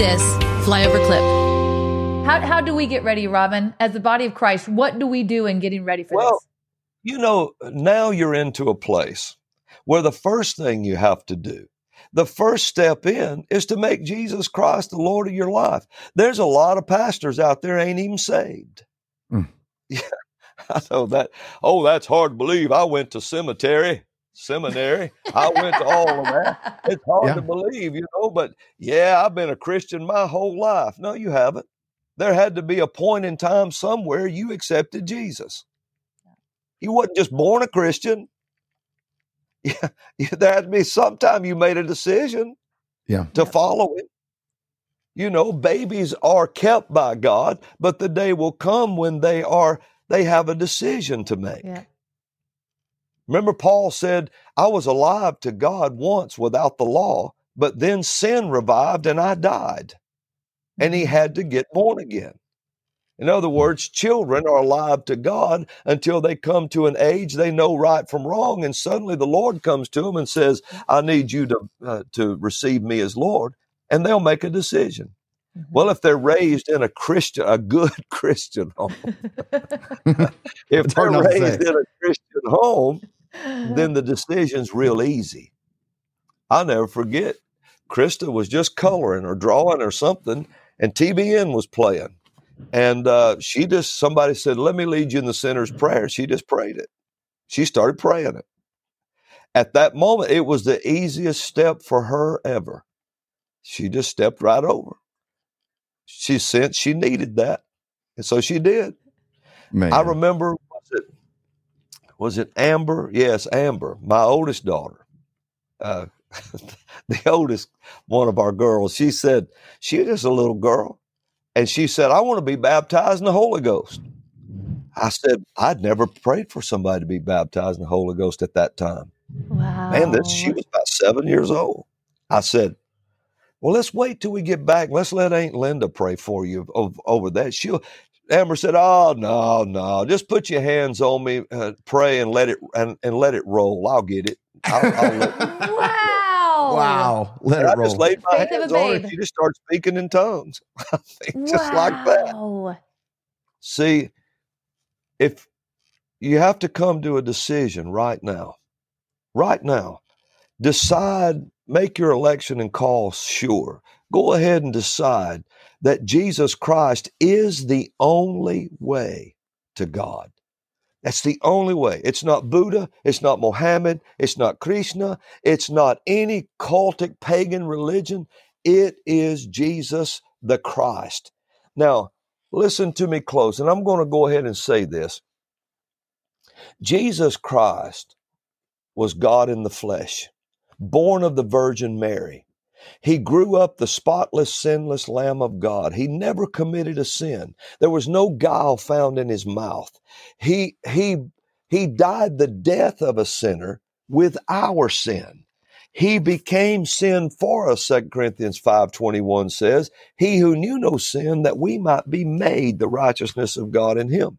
this flyover clip. How, how do we get ready, Robin, as the body of Christ? What do we do in getting ready for well, this? you know, now you're into a place where the first thing you have to do, the first step in, is to make Jesus Christ the Lord of your life. There's a lot of pastors out there ain't even saved. Mm. Yeah, I know that. Oh, that's hard to believe. I went to cemetery, seminary. I went to all of that. It's hard Yeah. to believe, you know, but yeah, I've been a Christian my whole life. No, you haven't. There had to be a point in time somewhere you accepted Jesus. You wasn't just born a Christian. Yeah, there had to be sometime you made a decision Yeah. to follow him. You know, babies are kept by God, but the day will come when they are they have a decision to make. Yeah. Remember, Paul said, I was alive to God once without the law, but then sin revived and I died. And he had to get born again. In other words, children are alive to God until they come to an age they know right from wrong, and suddenly the Lord comes to them and says, "I need you to uh, to receive me as Lord," and they'll make a decision. Mhm. Well, if they're raised in a Christian, a good Christian home, if they're hard not to raised in a Christian home, then the decision's real easy. I'll never forget. Krista was just coloring or drawing or something, and TBN was playing. And uh, she just, somebody said, Let me lead you in the sinner's prayer. She just prayed it. She started praying it. At that moment, it was the easiest step for her ever. She just stepped right over. She sensed she needed that. And so she did. Man. I remember was it Amber? Yes, Amber, my oldest daughter. Uh, the oldest one of our girls. She said she was just a little girl, and she said, "I want to be baptized in the Holy Ghost." I said, "I'd never prayed for somebody to be baptized in the Holy Ghost at that time." wow. Man, this she was about seven years old. I said, "Well, let's wait till we get back. Let's let Aunt Linda pray for you ov- over that." She'll. Amber said, "Oh no, no, just put your hands on me, uh, pray, and let it and, and let it roll. I'll get it. I'll, I'll let wow. wow. Let And it I roll. just laid my Faith hands on her, babe. she just started speaking in tongues, just like that. See, if you have to come to a decision right now, right now, decide, make your election and call sure. Go ahead and decide that Jesus Christ is the only way to God. That's the only way. It's not Buddha. It's not Mohammed. It's not Krishna. It's not any cultic pagan religion. It is Jesus the Christ. Now, listen to me close, and I'm going to go ahead and say this. Jesus Christ was God in the flesh, born of the Virgin Mary. He grew up the spotless, sinless Lamb of God. He never committed a sin. There was no guile found in his mouth. He, he, he died the death of a sinner with our sin. He became sin for us, 2 Corinthians 5.21 says, He who knew no sin, that we might be made the righteousness of God in him.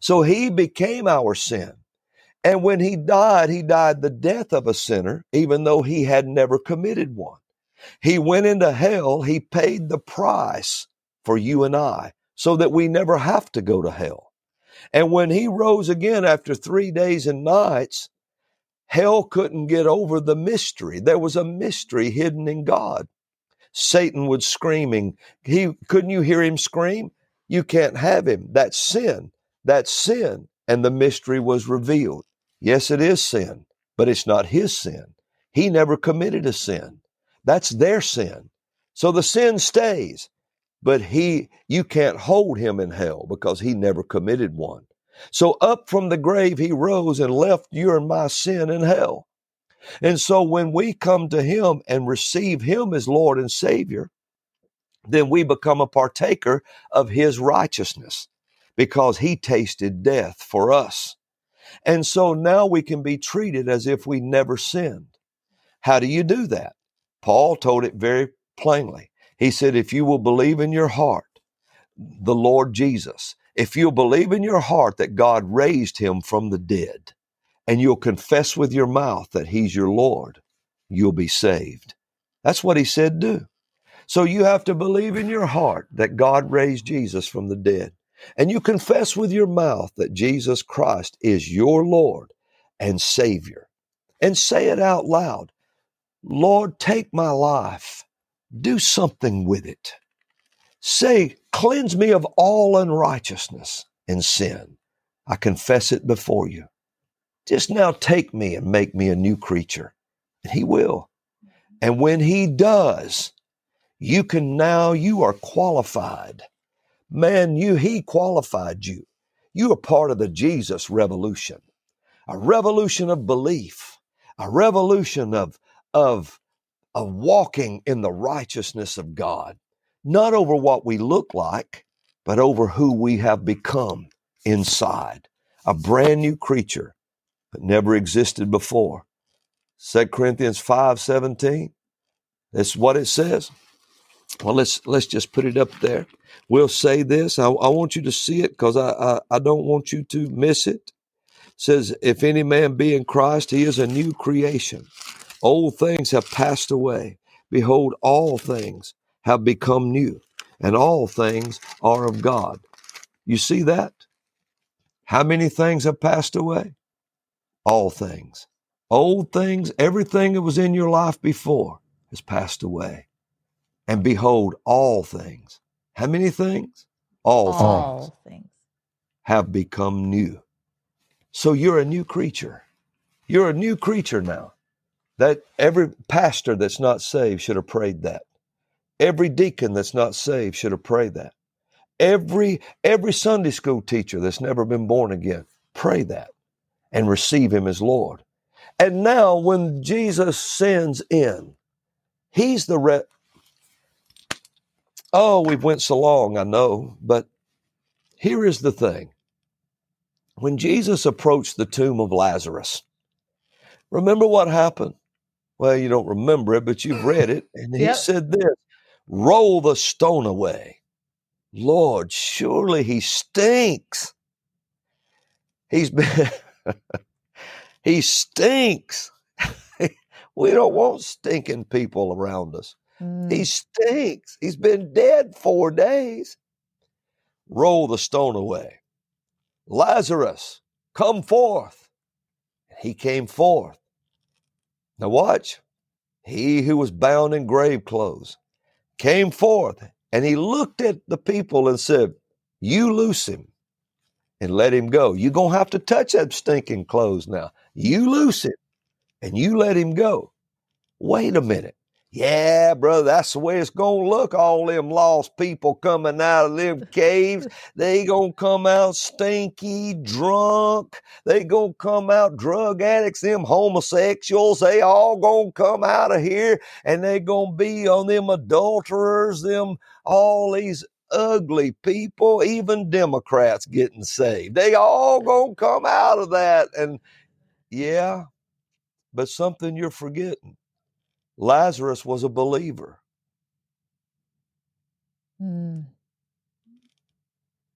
So he became our sin. And when he died, he died the death of a sinner, even though he had never committed one. He went into hell. He paid the price for you and I so that we never have to go to hell. And when he rose again after three days and nights, hell couldn't get over the mystery. There was a mystery hidden in God. Satan was screaming. He couldn't you hear him scream? You can't have him. That's sin. That's sin. And the mystery was revealed. Yes, it is sin, but it's not his sin. He never committed a sin. That's their sin. So the sin stays, but he, you can't hold him in hell because he never committed one. So up from the grave, he rose and left your and my sin in hell. And so when we come to him and receive him as Lord and Savior, then we become a partaker of his righteousness because he tasted death for us. And so now we can be treated as if we never sinned. How do you do that? Paul told it very plainly. He said, if you will believe in your heart the Lord Jesus, if you'll believe in your heart that God raised him from the dead, and you'll confess with your mouth that he's your Lord, you'll be saved. That's what he said do. So you have to believe in your heart that God raised Jesus from the dead. And you confess with your mouth that Jesus Christ is your Lord and Savior. And say it out loud Lord, take my life, do something with it. Say, cleanse me of all unrighteousness and sin. I confess it before you. Just now take me and make me a new creature. And He will. And when He does, you can now, you are qualified. Man, you, He qualified you. You are part of the Jesus revolution, a revolution of belief, a revolution of, of, of walking in the righteousness of God, not over what we look like, but over who we have become inside, a brand new creature that never existed before. 2 Corinthians 5 17. That's what it says. Well, let's let's just put it up there. We'll say this. I, I want you to see it because I, I, I don't want you to miss it. it. Says, if any man be in Christ, he is a new creation. Old things have passed away. Behold, all things have become new, and all things are of God. You see that? How many things have passed away? All things. Old things, everything that was in your life before has passed away. And behold, all things. How many things? All, all things, things have become new. So you're a new creature. You're a new creature now. That every pastor that's not saved should have prayed that. Every deacon that's not saved should have prayed that. Every every Sunday school teacher that's never been born again, pray that and receive him as Lord. And now when Jesus sends in, he's the re- Oh, we've went so long, I know, but here is the thing. When Jesus approached the tomb of Lazarus, remember what happened? Well, you don't remember it, but you've read it. And he yep. said this roll the stone away. Lord, surely he stinks. He's been, he stinks. we don't want stinking people around us. Mm. He stinks. He's been dead four days. Roll the stone away. Lazarus, come forth. He came forth. Now, watch. He who was bound in grave clothes came forth and he looked at the people and said, You loose him and let him go. You're going to have to touch that stinking clothes now. You loose him and you let him go. Wait a minute. Yeah, brother, that's the way it's gonna look. All them lost people coming out of them caves, they gonna come out stinky, drunk. They gonna come out drug addicts, them homosexuals. They all gonna come out of here, and they gonna be on them adulterers, them all these ugly people, even Democrats getting saved. They all gonna come out of that, and yeah, but something you're forgetting Lazarus was a believer. Mm.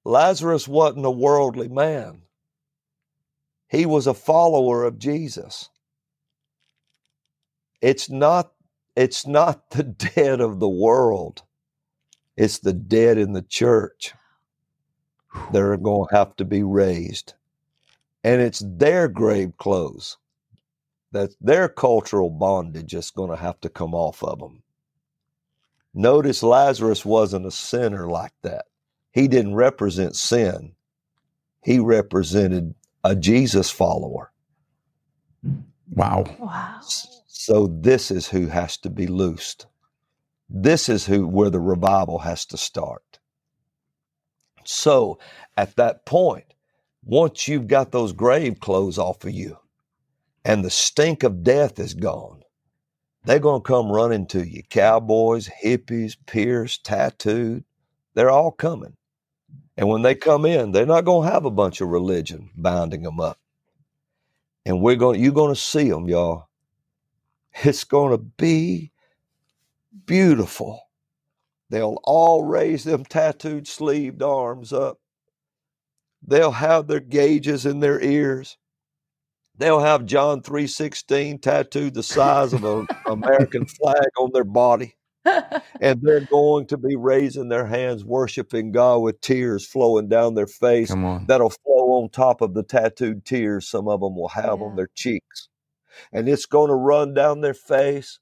Lazarus wasn't a worldly man. He was a follower of Jesus. It's not it's not the dead of the world. It's the dead in the church that are going to have to be raised. And it's their grave clothes that their cultural bondage is going to have to come off of them. Notice Lazarus wasn't a sinner like that. He didn't represent sin. He represented a Jesus follower. Wow. Wow. So this is who has to be loosed. This is who where the revival has to start. So at that point, once you've got those grave clothes off of you, and the stink of death is gone, they're going to come running to you. Cowboys, hippies, pierced, tattooed, they're all coming. And when they come in, they're not going to have a bunch of religion binding them up. And we're going, you're going to see them, y'all. It's going to be beautiful. They'll all raise them tattooed sleeved arms up. They'll have their gauges in their ears. They'll have John 3:16 tattooed the size of an American flag on their body. and they're going to be raising their hands, worshiping God with tears flowing down their face. Come on. That'll flow on top of the tattooed tears some of them will have Yeah. on their cheeks. And it's going to run down their face.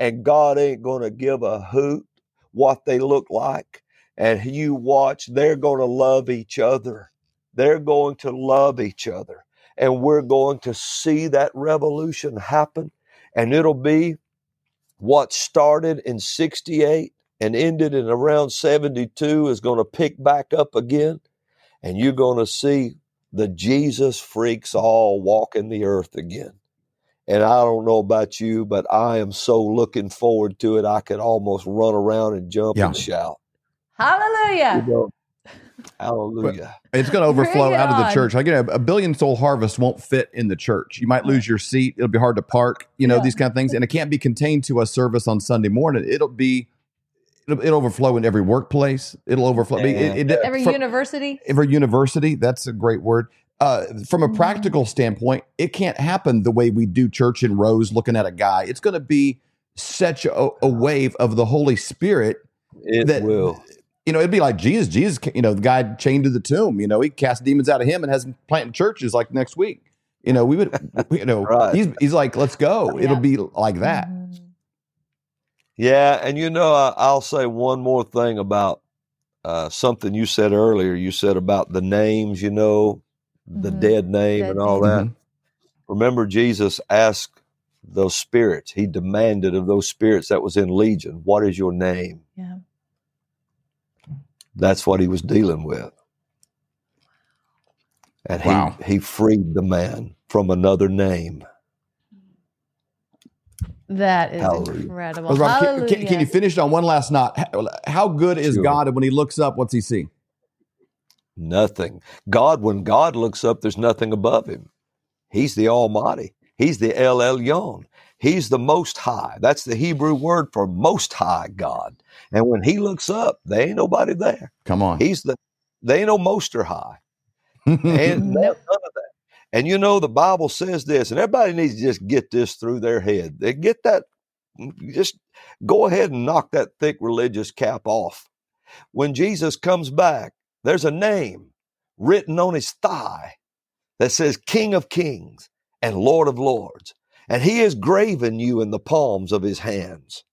And God ain't going to give a hoot what they look like. And you watch, they're going to love each other. They're going to love each other. And we're going to see that revolution happen. And it'll be what started in 68 and ended in around 72 is going to pick back up again. And you're going to see the Jesus freaks all walking the earth again. And I don't know about you, but I am so looking forward to it. I could almost run around and jump Yeah. and shout. Hallelujah. You know, hallelujah. It's going to overflow Bring it out of the church. Like, you know, a billion soul harvest won't fit in the church. You might lose your seat. It'll be hard to park, you know, Yeah. these kind of things. And it can't be contained to a service on Sunday morning. It'll be, it'll, it'll overflow in every workplace. It'll overflow. It, it, Every from- university. every university. That's a great word. Uh, from a Mhm. practical standpoint, it can't happen the way we do church in rows looking at a guy. It's going to be such a, a wave of the Holy Spirit It that will. You know, it'd be like Jesus. Jesus, you know, the guy chained to the tomb. You know, he cast demons out of him and has him planting churches like next week. You know, we would, you know, Right. he's he's like, let's go. It'll be like that. Mhm. Yeah, and you know, I, I'll say one more thing about uh, something you said earlier. You said about the names, you know, the Mhm. dead name Dead and all name. that. Mhm. Remember, Jesus asked those spirits, he demanded of those spirits that was in Legion, What is your name? Yeah. That's what he was dealing with. And Wow. he, he freed the man from another name. That is Hallelujah. incredible. Well, Rob, can, can, can you finish on one last knot? How, how good is Sure. God? And when he looks up, what's he see? Nothing. God, when God looks up, there's nothing above him. He's the Almighty. He's the El Elyon. He's the Most High. That's the Hebrew word for Most High God. And when He looks up, there ain't nobody there. Come on. He's the. They ain't no Moster High. And none of that. And you know the Bible says this, and everybody needs to just get this through their head. They get that. Just go ahead and knock that thick religious cap off. When Jesus comes back, there's a name written on his thigh that says King of Kings and Lord of Lords. And he has graven you in the palms of his hands.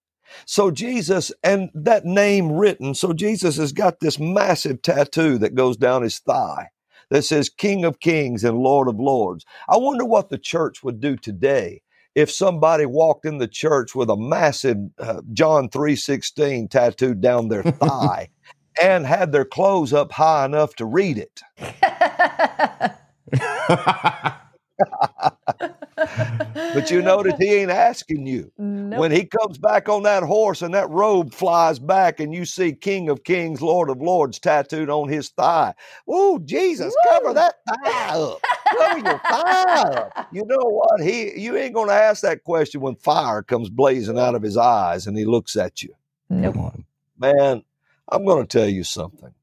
So Jesus, and that name written, so Jesus has got this massive tattoo that goes down his thigh that says King of Kings and Lord of Lords. I wonder what the church would do today if somebody walked in the church with a massive uh, John 3:16 tattooed down their thigh and had their clothes up high enough to read it. But you notice he ain't asking you. Nope. When he comes back on that horse and that robe flies back and you see King of Kings, Lord of Lords tattooed on his thigh. Ooh, Jesus, cover that thigh up. Cover your thigh up. You know what? He you ain't gonna ask that question when fire comes blazing out of his eyes and he looks at you. Nope. Come. Man, I'm gonna tell you something.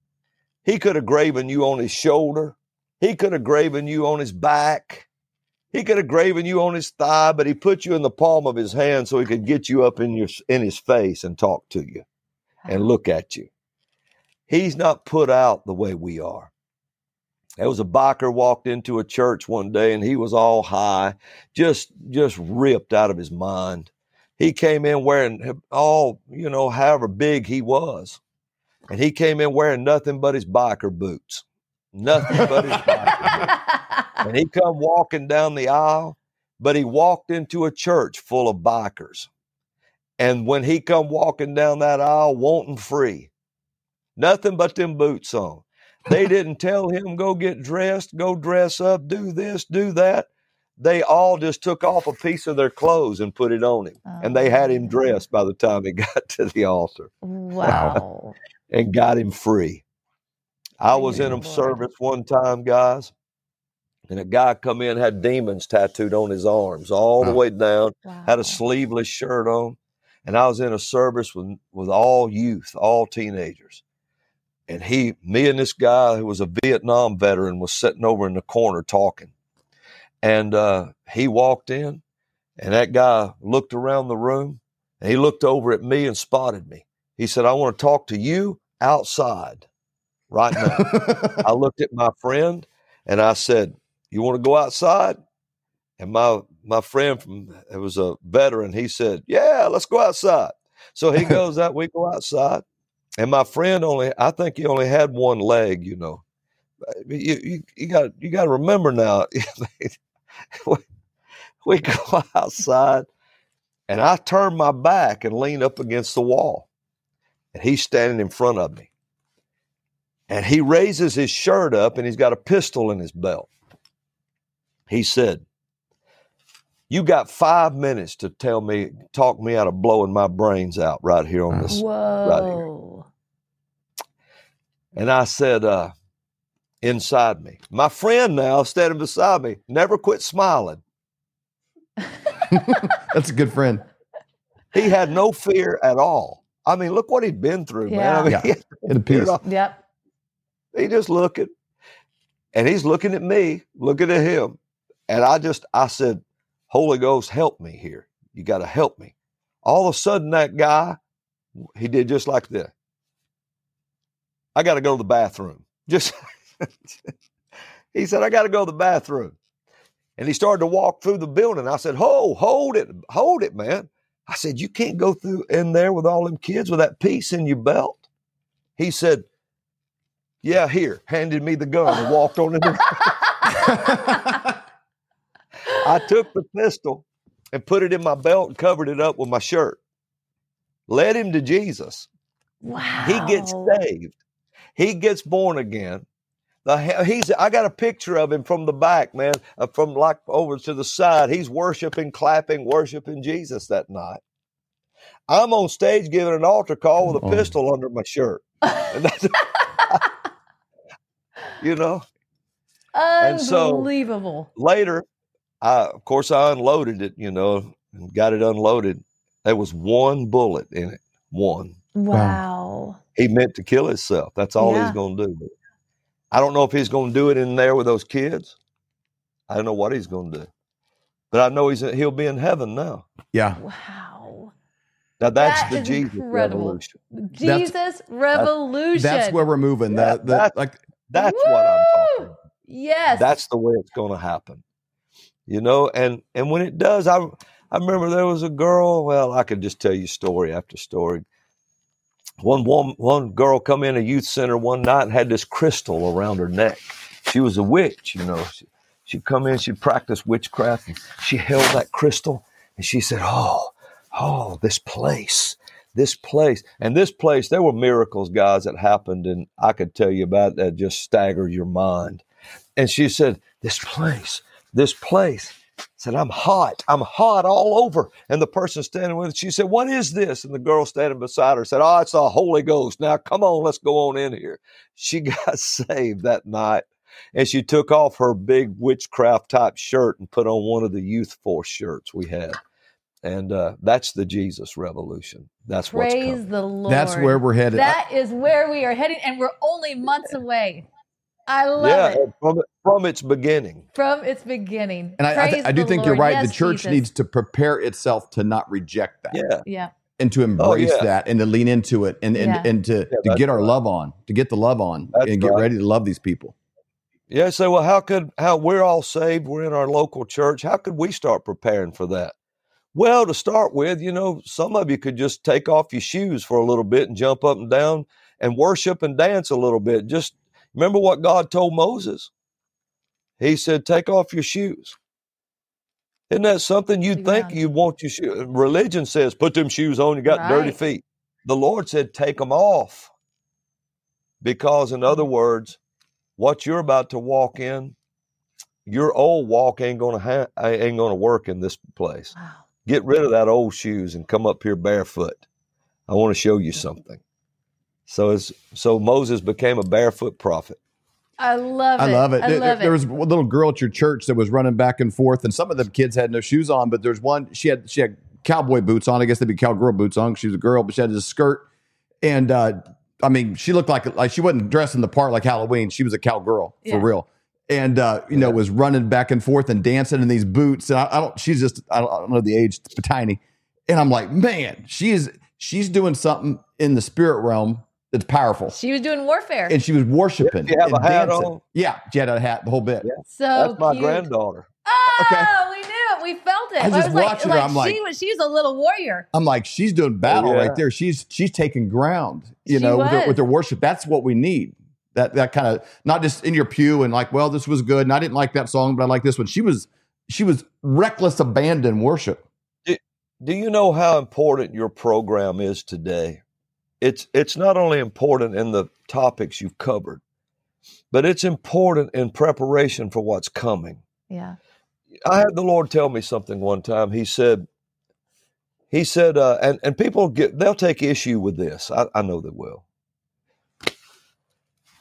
He could have graven you on his shoulder. He could have graven you on his back. He could have graven you on his thigh, but he put you in the palm of his hand so he could get you up in your in his face and talk to you and look at you. He's not put out the way we are. There was a biker walked into a church one day and he was all high, just just ripped out of his mind. He came in wearing all, you know, however big he was. And he came in wearing nothing but his biker boots. Nothing but his boots and he come walking down the aisle but he walked into a church full of bikers and when he come walking down that aisle wanting free nothing but them boots on they didn't tell him go get dressed go dress up do this do that they all just took off a piece of their clothes and put it on him and they had him Oh. dressed by the time he got to the altar Wow. and got him free. I was in a the service one time, guys, and a guy come in had demons tattooed on his arms all the Wow. way down, Wow. had a sleeveless shirt on, and I was in a service with with all youth, all teenagers. And he, me and this guy who was a Vietnam veteran was sitting over in the corner talking. And uh, he walked in, and that guy looked around the room, And he looked over at me and spotted me. He said, I want to talk to you outside right now. I looked at my friend and I said, You want to go outside? And my my friend from it was a veteran, he said, Yeah, let's go outside. So he goes out, we go outside. And my friend only I think he only had one leg, you know. You you, you got you got to remember now. we, we go outside and I turn my back and lean up against the wall. And he's standing in front of me. And he raises his shirt up and he's got a pistol in his belt. He said, You got five minutes to tell me, talk me out of blowing my brains out right here on this. Whoa. Right here. And I said, uh, inside me. My friend now standing beside me never quit smiling. That's a good friend. He had no fear at all. I mean, look what he'd been through, man. I Yeah. mean, Yeah. he, had no In a piece. Yep. He just looking, and he's looking at me, looking at him, and I just, I said, "Holy Ghost, help me here. You got to help me." All of a sudden, that guy, he did just like this. I got to go to the bathroom. Just, he said, "I got to go to the bathroom," and he started to walk through the building. I said, "Ho, hold it, hold it, man." I said, "You can't go through in there with all them kids with that piece in your belt." He said, "Yeah, here." Handed me the gun and walked on in there. I took the pistol and put it in my belt and covered it up with my shirt. Led him to Jesus. Wow. He gets saved. He gets born again. The he's I got a picture of him from the back, man, uh, from like over to the side. He's worshiping, clapping, worshiping Jesus that night. I'm on stage giving an altar call with a Oh. pistol under my shirt. And that's, you know, And so- Unbelievable. later, I of course I unloaded it, you know, and got it unloaded. There was one bullet in it. One. Wow. He meant to kill himself. That's all Yeah. he's going to do. But I don't know if he's going to do it in there with those kids. I don't know what he's going to do. But I know he's he'll be in heaven now. yeah. Wow. Now that's That the Jesus incredible. revolution. Jesus revolution. That's where we're moving. The, That- the, that- like That's what I'm talking about. Yes. That's the way it's going to happen. You know, and and when it does, I I remember there was a girl. Well, I could just tell you story after story. One one one girl come in a youth center one night and had this crystal around her neck. She was a witch, you know. She, she'd come in, she'd practice witchcraft, and she held that crystal, and she said, "Oh, oh, this place." This place and this place, there were miracles, guys, that happened, and I could tell you about that just stagger your mind. And she said, This place, this place. Said, I'm hot. I'm hot all over. And the person standing with her, she said, What is this? And the girl standing beside her said, Oh, it's the Holy Ghost. Now come on, let's go on in here. She got saved that night. And she took off her big witchcraft type shirt and put on one of the youth force shirts we had. And uh, that's the Jesus revolution. That's what's Praise coming. the Lord. that's where we're headed. That is where we are heading, and we're only months away. I love Yeah, it from, from its beginning. from its beginning. and I, I, th- I do the think you're right. Yes, the church Jesus. needs to prepare itself to not reject that Yeah. Yeah. and to embrace Oh, yeah. that and to lean into it and and, Yeah. and to, to get our right. love on, to get the love on That's and get right. ready to love these people. Yeah, so well, how could how we're all saved? We're in our local church. How could we start preparing for that? Well, to start with, you know, some of you could just take off your shoes for a little bit and jump up and down and worship and dance a little bit. Just remember what God told Moses. He said, "Take off your shoes." Isn't that something you'd Big think round. you want your shoes? Religion says, "Put them shoes on. You got dirty feet." The Lord said, "Take them off," because, in other mm-hmm. words, what you're about to walk in, your old walk ain't gonna ha- ain't gonna work in this place. Wow. Get rid of that old shoes and come up here barefoot. I want to show you something. So it's, so Moses became a barefoot prophet. I love it. I love it. I There- love there it. was a little girl at your church that was running back and forth, and some of the kids had no shoes on, but there's one she had she had cowboy boots on. I guess they'd be cowgirl boots on. She was a girl, but she had this skirt, and uh, I mean, she looked like like she wasn't dressed in the part like Halloween. She was a cowgirl Yeah. for real, and uh, you know was running back and forth and dancing in these boots. And I, I don't. She's just I don't, I don't know the age, but tiny. And I'm like, man, she is she's doing something in the spirit realm that's powerful. She was doing warfare. And she was worshiping. Did she have and a hat dancing. on? Yeah, she had a hat, the whole bit. Yeah. so That's my cute. granddaughter. Oh, Okay. we knew it. We felt it. I just was like, her, like I'm like- she was she was a little warrior. I'm like, she's doing battle Oh, yeah. right there. She's she's taking ground, you She know, with her, with her worship. That's what we need. That that kind of not just in your pew and like, well, this was good, and I didn't like that song, but I like this one. She was she was reckless abandon worship. Do you know how important your program is today? It's it's not only important in the topics you've covered, but it's important in preparation for what's coming. Yeah. I had the Lord tell me something one time. He said, He said, uh, and and people get they'll take issue with this. I, I know they will.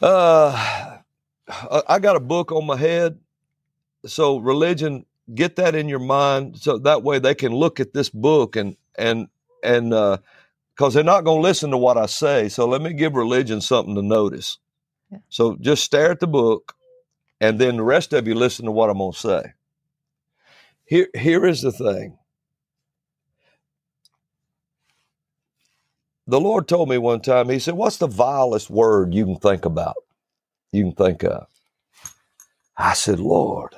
Uh, I got a book on my head, so religion get that in your mind, so that way they can look at this book and and and uh, because they're not going to listen to what I say. So let me give religion something to notice. Yeah. So just stare at the book, and then the rest of you listen to what I'm going to say. Here, here is the thing. The Lord told me one time, He said, What's the vilest word you can think about? You can think of. I said, Lord,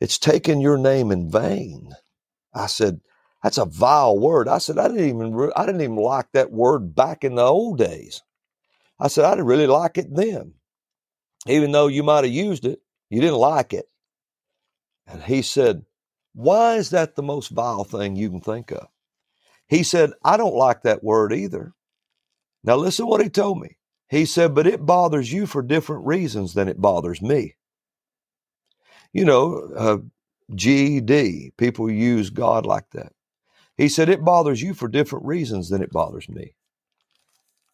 it's taking your name in vain. I said, That's a vile word. I said, I didn't even I didn't even like that word back in the old days. I said, I didn't really like it then. Even though you might have used it, you didn't like it. And he said, Why is that the most vile thing you can think of? He said, I don't like that word either. Now, listen what he told me. He said, But it bothers you for different reasons than it bothers me. You know, uh, people use God like that. He said, It bothers you for different reasons than it bothers me.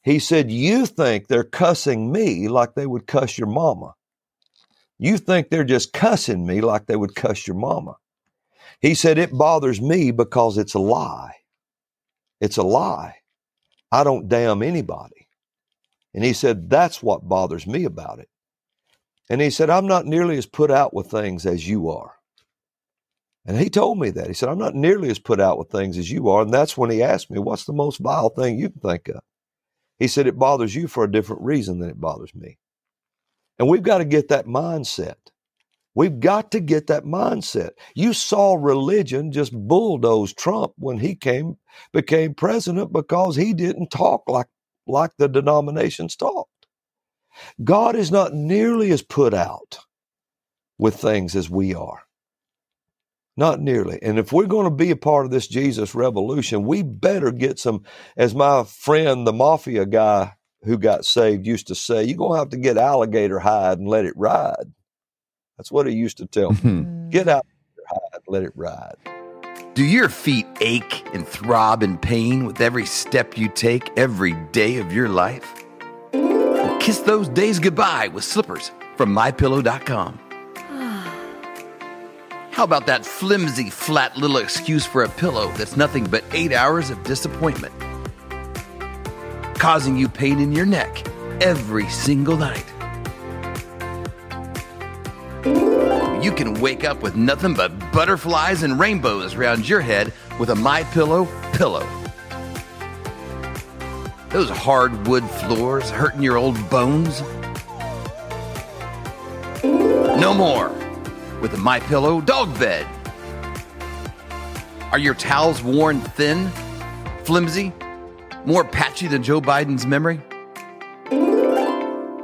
He said, You think they're cussing me like they would cuss your mama. You think they're just cussing me like they would cuss your mama. He said, It bothers me because it's a lie. It's a lie. I don't damn anybody. And he said, That's what bothers me about it. And he said, I'm not nearly as put out with things as you are. And he told me that. He said, I'm not nearly as put out with things as you are. And that's when he asked me, What's the most vile thing you can think of? He said, It bothers you for a different reason than it bothers me. And we've got to get that mindset. We've got to get that mindset. You saw religion just bulldoze Trump when he came became president because he didn't talk like like the denominations talked. God is not nearly as put out with things as we are. Not nearly. And if we're going to be a part of this Jesus revolution, we better get some, as my friend, the mafia guy who got saved used to say, you're going to have to get alligator hide and let it ride. That's what he used to tell me. Mm. Get out, hide, let it ride. Do your feet ache and throb in pain with every step you take every day of your life? Well, kiss those days goodbye with slippers from mypillow.com. How about that flimsy, flat little excuse for a pillow that's nothing but eight hours of disappointment? Causing you pain in your neck every single night. You can wake up with nothing but butterflies and rainbows around your head with a My Pillow pillow. Those hardwood floors hurting your old bones? No more with a My Pillow dog bed. Are your towels worn thin, flimsy, more patchy than Joe Biden's memory?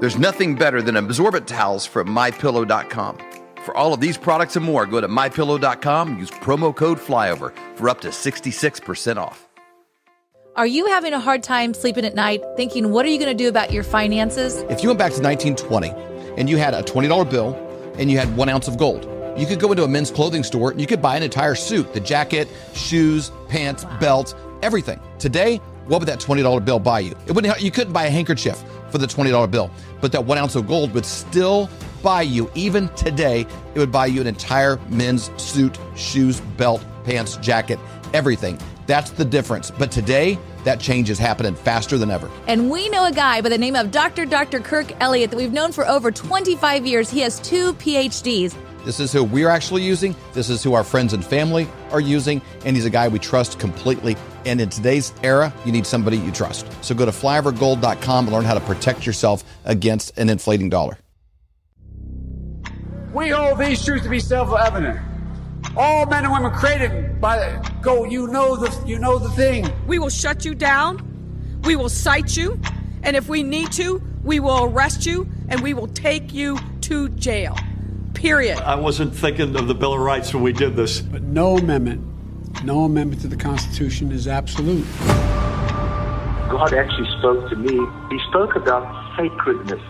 There's nothing better than absorbent towels from mypillow.com. For all of these products and more, go to mypillow.com and use promo code FLYOVER for up to 66% off. Are you having a hard time sleeping at night thinking, what are you going to do about your finances? If you went back to 1920 and you had a $20 bill and you had one ounce of gold, you could go into a men's clothing store and you could buy an entire suit the jacket, shoes, pants, belt, everything. Today, what would that $20 bill buy you? It wouldn't, you couldn't buy a handkerchief for the $20 bill, but that one ounce of gold would still buy you, even today, it would buy you an entire men's suit, shoes, belt, pants, jacket, everything. That's the difference. But today, that change is happening faster than ever. And we know a guy by the name of Dr. Dr. Kirk Elliott that we've known for over 25 years. He has two PhDs. This is who we're actually using. This is who our friends and family are using, and he's a guy we trust completely. And in today's era, you need somebody you trust. So go to flyovergold.com and learn how to protect yourself against an inflating dollar. We hold these truths to be self-evident. All men and women created by go. You know the you know the thing. We will shut you down. We will cite you, and if we need to, we will arrest you and we will take you to jail. Period. I wasn't thinking of the Bill of Rights when we did this. But no amendment, no amendment to the Constitution is absolute. God actually spoke to me. He spoke about sacredness.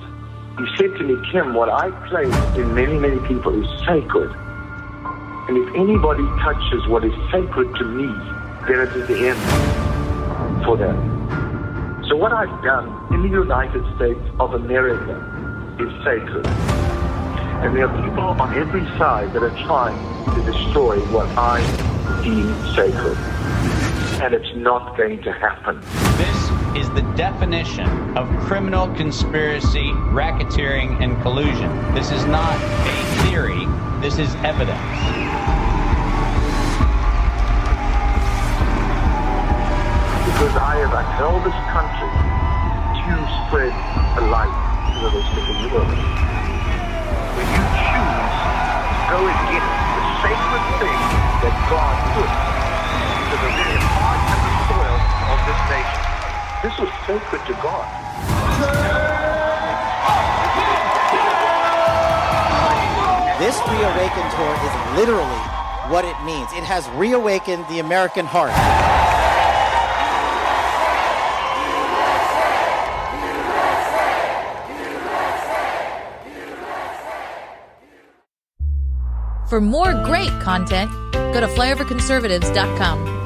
He said to me, Kim, what I place in many, many people is sacred. And if anybody touches what is sacred to me, then it is the end for them. So what I've done in the United States of America is sacred. And there are people on every side that are trying to destroy what I deem sacred. And it's not going to happen. This is the definition of criminal conspiracy, racketeering, and collusion. This is not a theory, this is evidence. Because I have upheld this country to spread a light to the rest of the world. When you choose to go against the sacred thing that God put into the very heart and the soil of this nation, this was sacred to God. This reawakened tour is literally what it means. It has reawakened the American heart. For more great content, go to flyoverconservatives.com.